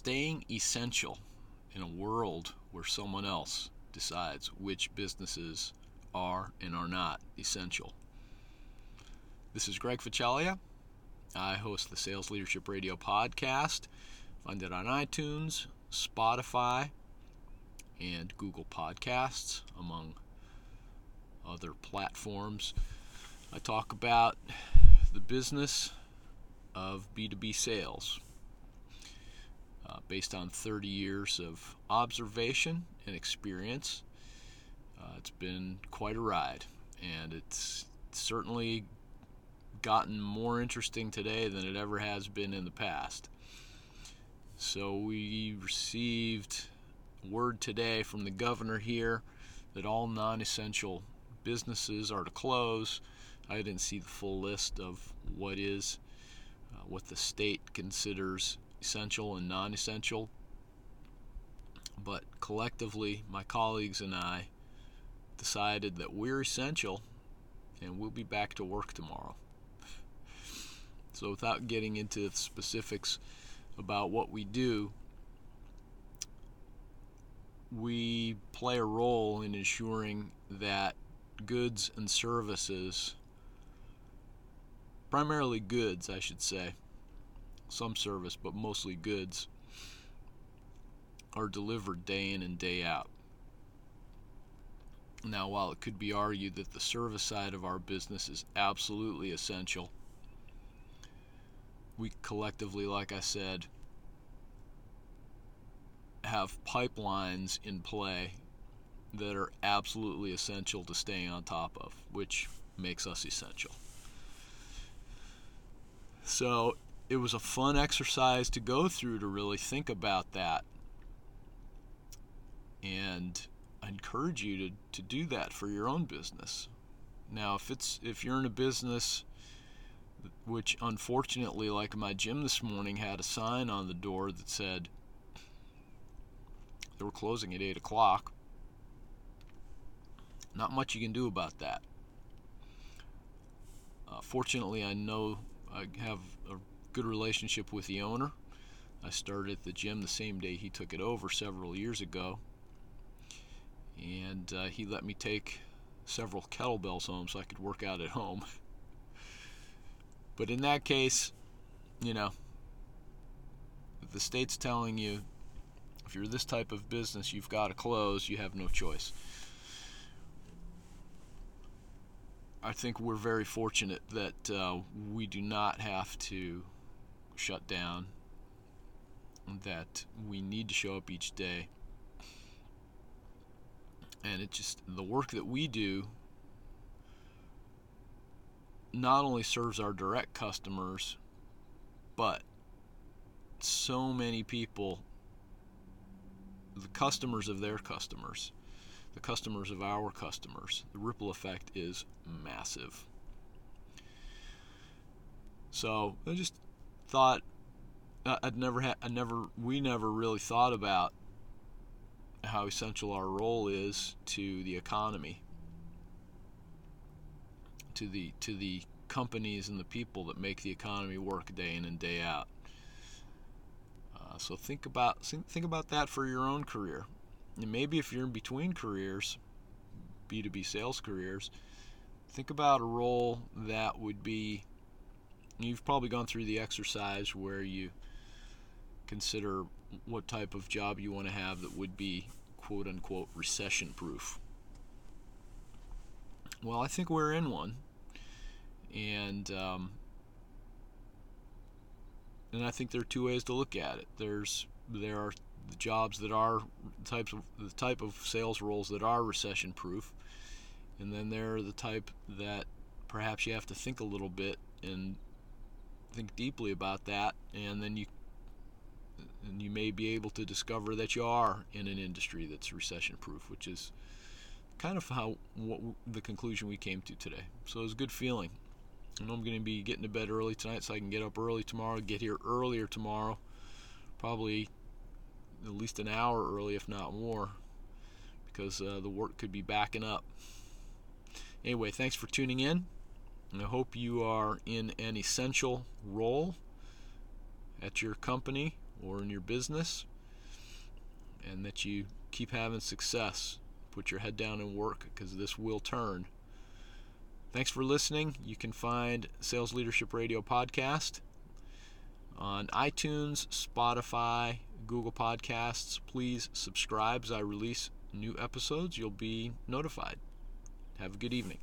staying essential in a world where someone else decides which businesses are and are not essential. This is Greg Ficelia. I host the Sales Leadership Radio podcast. Find it on iTunes, Spotify, and Google Podcasts, among other platforms. I talk about the business of B2B sales based on 30 years of observation and experience. Uh, it's been quite a ride, and it's certainly gotten more interesting today than it ever has been in the past. So, we received word today from the governor here that all non essential businesses are to close. I didn't see the full list of what is, uh, what the state considers essential and non essential. But collectively, my colleagues and I decided that we're essential and we'll be back to work tomorrow. So, without getting into specifics about what we do, we play a role in ensuring that goods and services, primarily goods, I should say, some service, but mostly goods, are delivered day in and day out. Now, while it could be argued that the service side of our business is absolutely essential, we collectively, like I said, have pipelines in play that are absolutely essential to staying on top of, which makes us essential. So it was a fun exercise to go through to really think about that. And I encourage you to, to do that for your own business. Now, if it's if you're in a business which unfortunately, like my gym this morning, had a sign on the door that said they were closing at 8 o'clock. Not much you can do about that. Uh, fortunately, I know I have a good relationship with the owner. I started at the gym the same day he took it over several years ago. And uh, he let me take several kettlebells home so I could work out at home. but in that case, you know, the state's telling you if you're this type of business, you've got to close, you have no choice. I think we're very fortunate that uh, we do not have to shut down, that we need to show up each day. And it just, the work that we do not only serves our direct customers, but so many people the customers of their customers, the customers of our customers. The ripple effect is massive. So just thought I'd never had, I never, we never really thought about how essential our role is to the economy, to the to the companies and the people that make the economy work day in and day out. Uh, so think about think about that for your own career. And maybe if you're in between careers, B2B sales careers, think about a role that would be you've probably gone through the exercise where you consider what type of job you want to have that would be quote unquote recession proof. Well, I think we're in one. And um, and I think there are two ways to look at it. There's there are the jobs that are types of the type of sales roles that are recession proof, and then there are the type that perhaps you have to think a little bit and think deeply about that, and then you and you may be able to discover that you are in an industry that's recession proof, which is kind of how what the conclusion we came to today. So it was a good feeling. I know I'm going to be getting to bed early tonight so I can get up early tomorrow, get here earlier tomorrow, probably at least an hour early, if not more, because uh, the work could be backing up. Anyway, thanks for tuning in. I hope you are in an essential role at your company or in your business, and that you keep having success. Put your head down and work because this will turn. Thanks for listening. You can find Sales Leadership Radio podcast on iTunes, Spotify, Google Podcasts. Please subscribe as I release new episodes. You'll be notified. Have a good evening.